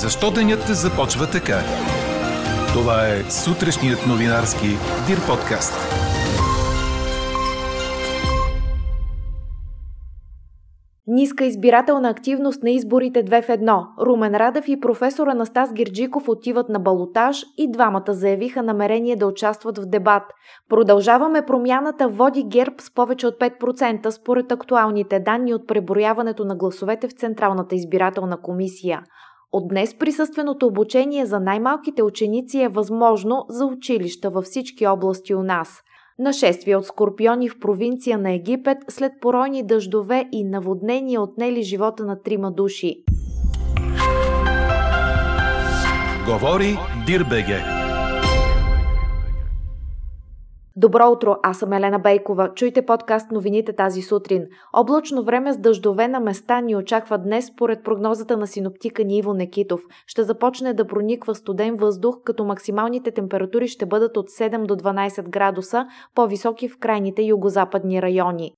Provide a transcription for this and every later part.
Защо денят започва така? Това е сутрешният новинарски Дир подкаст. Ниска избирателна активност на изборите 2 в 1. Румен Радев и професор Анастас Герджиков отиват на балотаж и двамата заявиха намерение да участват в дебат. Продължаваме промяната води ГЕРБ с повече от 5% според актуалните данни от преброяването на гласовете в Централната избирателна комисия. От днес присъственото обучение за най-малките ученици е възможно за училища във всички области у нас. Нашествие от скорпиони в провинция на Египет след поройни дъждове и наводнения отнели живота на трима души. Говори Дирбеге. Добро утро, аз съм Елена Бейкова. Чуйте подкаст новините тази сутрин. Облачно време с дъждове на места ни очаква днес според прогнозата на синоптика Ниво Некитов. Ще започне да прониква студен въздух, като максималните температури ще бъдат от 7 до 12 градуса, по-високи в крайните югозападни райони.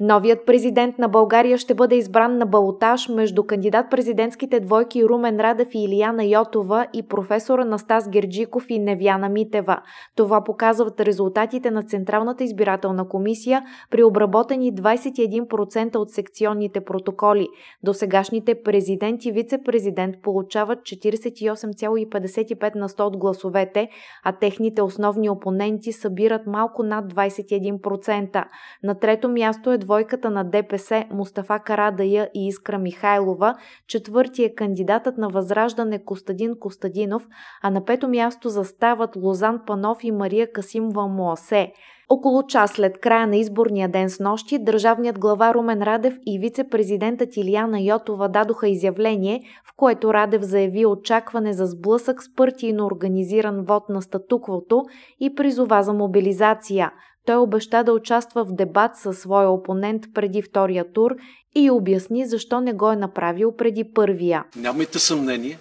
Новият президент на България ще бъде избран на балотаж между кандидат-президентските двойки Румен Радев и Илияна Йотова и професора Настас Герджиков и Невяна Митева. Това показват резултатите на Централната избирателна комисия при обработени 21% от секционните протоколи. До сегашните президент и вице-президент получават 48,55 на 100 от гласовете, а техните основни опоненти събират малко над 21%. На трето място е двойката на ДПС Мустафа Карадая и Искра Михайлова, четвърти е кандидатът на Възраждане Костадин Костадинов, а на пето място застават Лозан Панов и Мария Касимова Муасе. Около час след края на изборния ден с нощи, държавният глава Румен Радев и вице-президентът Илияна Йотова дадоха изявление, в което Радев заяви очакване за сблъсък с партийно организиран вод на статуквото и призова за мобилизация. Той обеща да участва в дебат със своя опонент преди втория тур и обясни защо не го е направил преди първия. Нямайте съмнение,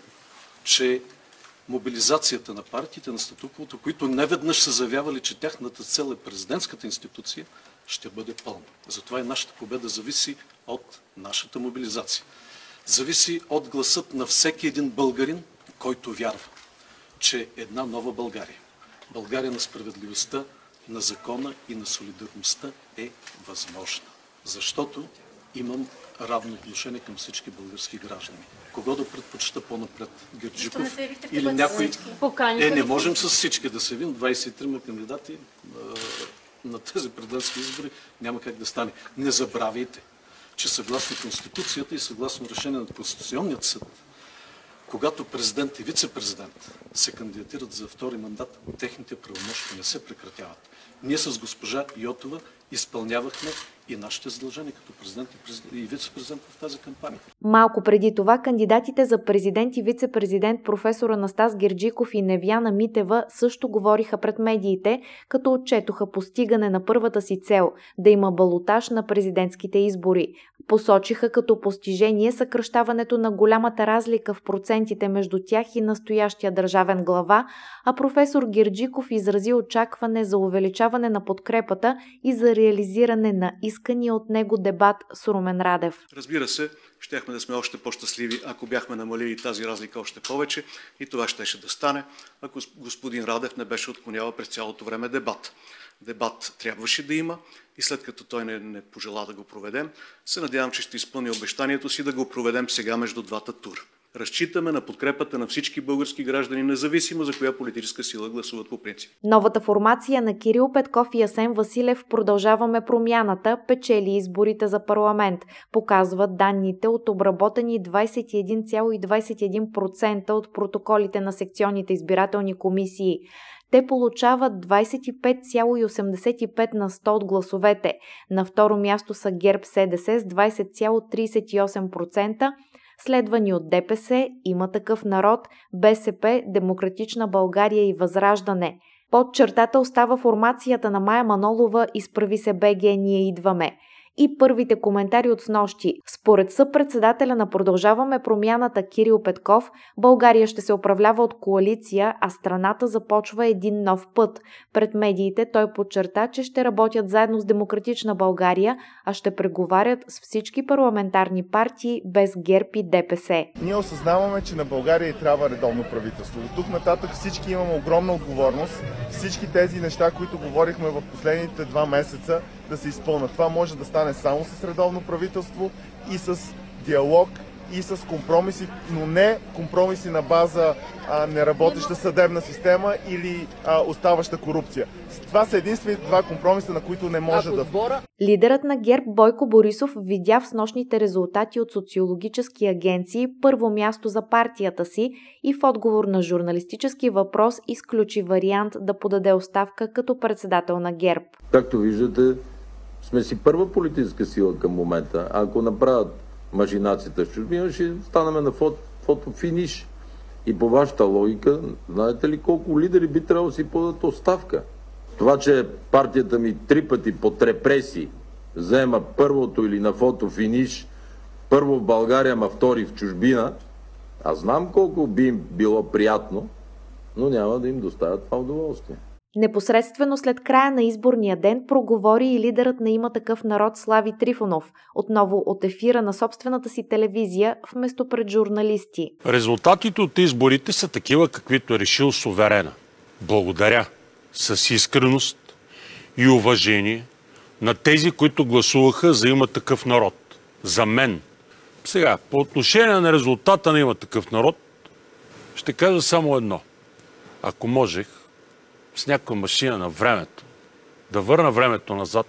че мобилизацията на партиите на статуквото, които неведнъж са заявявали, че тяхната цел е президентската институция, ще бъде пълна. Затова и нашата победа зависи от нашата мобилизация. Зависи от гласът на всеки един българин, който вярва, че една нова България, България на справедливостта, на закона и на солидарността е възможна. Защото имам равно отношение към всички български граждани. Кого да предпочита по-напред? Герджиков или някой? Е, не можем с всички да се вим. 23 кандидати на тези президентски избори няма как да стане. Не забравяйте, че съгласно Конституцията и съгласно решение на Конституционният съд, когато президент и вице-президент се кандидатират за втори мандат, техните правомощи не се прекратяват. Ние с госпожа Йотова изпълнявахме и нашите задължения като президент и, президент, и вице-президент в тази кампания. Малко преди това кандидатите за президент и вице-президент професор Анастас Герджиков и Невяна Митева също говориха пред медиите, като отчетоха постигане на първата си цел – да има балотаж на президентските избори. Посочиха като постижение съкръщаването на голямата разлика в процентите между тях и настоящия държавен глава, а професор Герджиков изрази очакване за увеличаване на подкрепата и за реализиране на искания от него дебат с Румен Радев. Разбира се, щяхме да сме още по-щастливи, ако бяхме намалили тази разлика още повече и това щеше да стане, ако господин Радев не беше отклонява през цялото време дебат. Дебат трябваше да има и след като той не, не пожела да го проведем, се надявам, че ще изпълни обещанието си да го проведем сега между двата тура. Разчитаме на подкрепата на всички български граждани, независимо за коя политическа сила гласуват по принцип. Новата формация на Кирил Петков и Асен Василев продължаваме промяната, печели изборите за парламент. Показват данните от обработени 21,21% от протоколите на секционните избирателни комисии те получават 25,85 на 100 от гласовете. На второ място са ГЕРБ СДС с 20,38%, следвани от ДПС, има такъв народ, БСП, Демократична България и Възраждане. Под чертата остава формацията на Майя Манолова Изправи се БГ, ние идваме. И първите коментари от снощи. Според съпредседателя на Продължаваме промяната Кирил Петков, България ще се управлява от коалиция, а страната започва един нов път. Пред медиите той подчерта, че ще работят заедно с Демократична България, а ще преговарят с всички парламентарни партии без ГЕРБ и ДПС. Ние осъзнаваме, че на България и трябва редовно правителство. От тук нататък всички имаме огромна отговорност. Всички тези неща, които говорихме в последните два месеца, да се изпълнат. Това може да стане само с редовно правителство и с диалог и с компромиси, но не компромиси на база а, неработеща съдебна система или а, оставаща корупция. Това са единствените два компромиса, на които не може да... Лидерът на ГЕРБ Бойко Борисов видя в снощните резултати от социологически агенции първо място за партията си и в отговор на журналистически въпрос изключи вариант да подаде оставка като председател на ГЕРБ. Както виждате, сме си първа политическа сила към момента. Ако направят машинацията в чужбина, ще станаме на фото, фотофиниш. И по вашата логика, знаете ли колко лидери би трябвало да си подадат оставка? Това, че партията ми три пъти под репресии взема първото или на фотофиниш, първо в България, ма втори в чужбина, аз знам колко би им било приятно, но няма да им доставят това удоволствие. Непосредствено след края на изборния ден проговори и лидерът на има такъв народ Слави Трифонов, отново от ефира на собствената си телевизия, вместо пред журналисти. Резултатите от изборите са такива, каквито е решил суверена. Благодаря с искреност и уважение на тези, които гласуваха за има такъв народ. За мен. Сега, по отношение на резултата на има такъв народ, ще кажа само едно. Ако можех, с някаква машина на времето, да върна времето назад,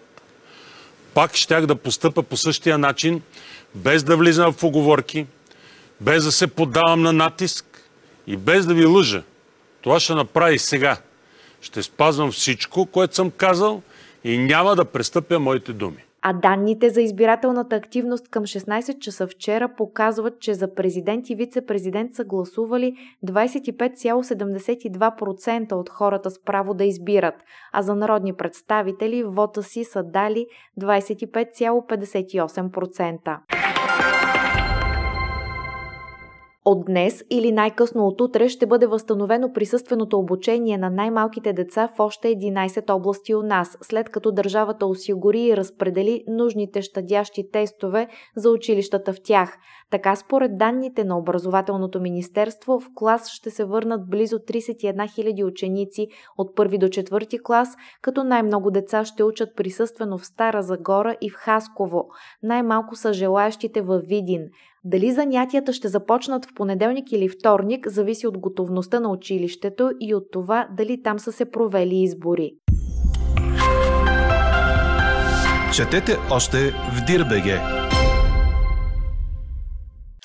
пак щях да постъпа по същия начин, без да влизам в оговорки, без да се подавам на натиск и без да ви лъжа. Това ще направя и сега. Ще спазвам всичко, което съм казал и няма да престъпя моите думи. А данните за избирателната активност към 16 часа вчера показват, че за президент и вице-президент са гласували 25,72% от хората с право да избират, а за народни представители вота си са дали 25,58%. От днес или най-късно от утре ще бъде възстановено присъственото обучение на най-малките деца в още 11 области у нас, след като държавата осигури и разпредели нужните щадящи тестове за училищата в тях. Така според данните на Образователното министерство в клас ще се върнат близо 31 000 ученици от първи до четвърти клас, като най-много деца ще учат присъствено в Стара Загора и в Хасково. Най-малко са желаящите във Видин. Дали занятията ще започнат в понеделник или вторник, зависи от готовността на училището и от това дали там са се провели избори. Четете още в Дирбеге!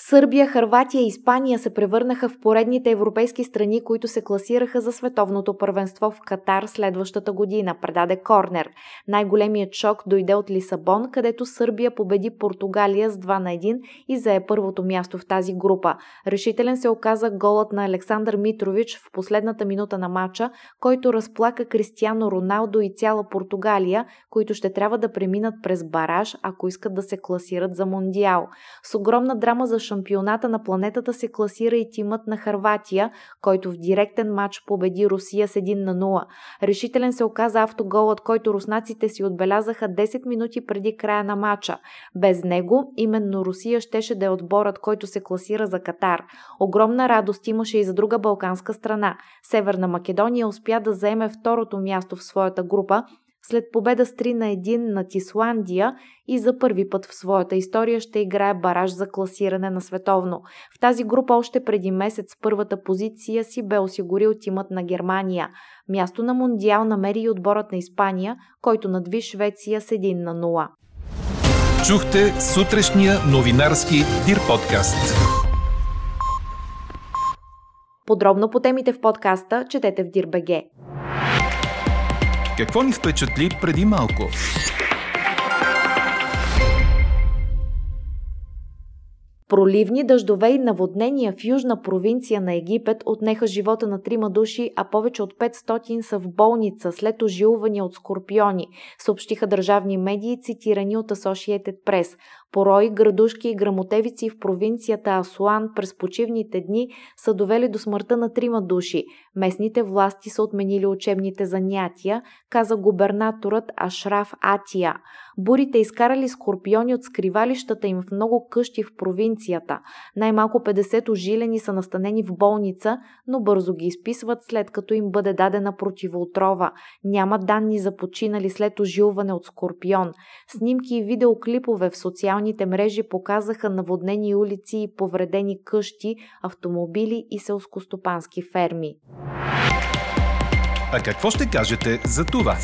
Сърбия, Харватия и Испания се превърнаха в поредните европейски страни, които се класираха за световното първенство в Катар следващата година, предаде Корнер. Най-големият шок дойде от Лисабон, където Сърбия победи Португалия с 2 на 1 и зае първото място в тази група. Решителен се оказа голът на Александър Митрович в последната минута на матча, който разплака Кристиано Роналдо и цяла Португалия, които ще трябва да преминат през бараж, ако искат да се класират за Мондиал. С огромна драма за шампионата на планетата се класира и тимът на Харватия, който в директен матч победи Русия с 1 на 0. Решителен се оказа автоголът, който руснаците си отбелязаха 10 минути преди края на матча. Без него, именно Русия щеше да е отборът, който се класира за Катар. Огромна радост имаше и за друга балканска страна. Северна Македония успя да заеме второто място в своята група, след победа с 3 на 1 над Исландия и за първи път в своята история ще играе бараж за класиране на световно. В тази група още преди месец първата позиция си бе осигурил тимът на Германия. Място на Мондиал намери и отборът на Испания, който надви Швеция с 1 на 0. Чухте сутрешния новинарски Дир подкаст. Подробно по темите в подкаста четете в Дирбеге. Какво ни впечатли преди малко? Проливни дъждове и наводнения в южна провинция на Египет отнеха живота на трима души, а повече от 500 са в болница след ожилвания от скорпиони, съобщиха държавни медии, цитирани от Associated Press. Порои, градушки и грамотевици в провинцията Асуан през почивните дни са довели до смъртта на трима души. Местните власти са отменили учебните занятия, каза губернаторът Ашраф Атия. Бурите изкарали скорпиони от скривалищата им в много къщи в провинцията. Най-малко 50 ожилени са настанени в болница, но бързо ги изписват след като им бъде дадена противоотрова. Няма данни за починали след ожилване от скорпион. Снимки и видеоклипове в социалните мрежи показаха наводнени улици и повредени къщи, автомобили и селскостопански ферми. А какво ще кажете за това?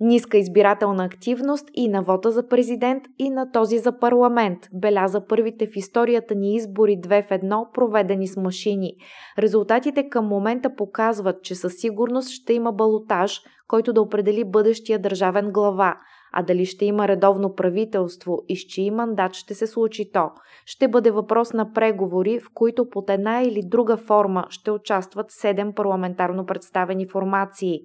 Ниска избирателна активност и на вота за президент и на този за парламент, беляза първите в историята ни избори 2 в 1, проведени с машини. Резултатите към момента показват, че със сигурност ще има балотаж, който да определи бъдещия държавен глава. А дали ще има редовно правителство и с чии мандат ще се случи то, ще бъде въпрос на преговори, в които под една или друга форма ще участват 7 парламентарно представени формации.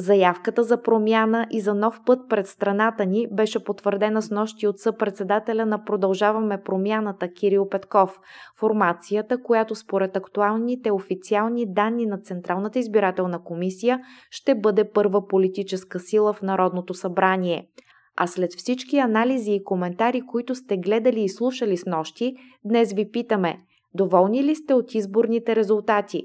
Заявката за промяна и за нов път пред страната ни беше потвърдена с нощи от съпредседателя на Продължаваме промяната Кирил Петков. Формацията, която според актуалните официални данни на Централната избирателна комисия ще бъде първа политическа сила в Народното събрание. А след всички анализи и коментари, които сте гледали и слушали с нощи, днес ви питаме – доволни ли сте от изборните резултати?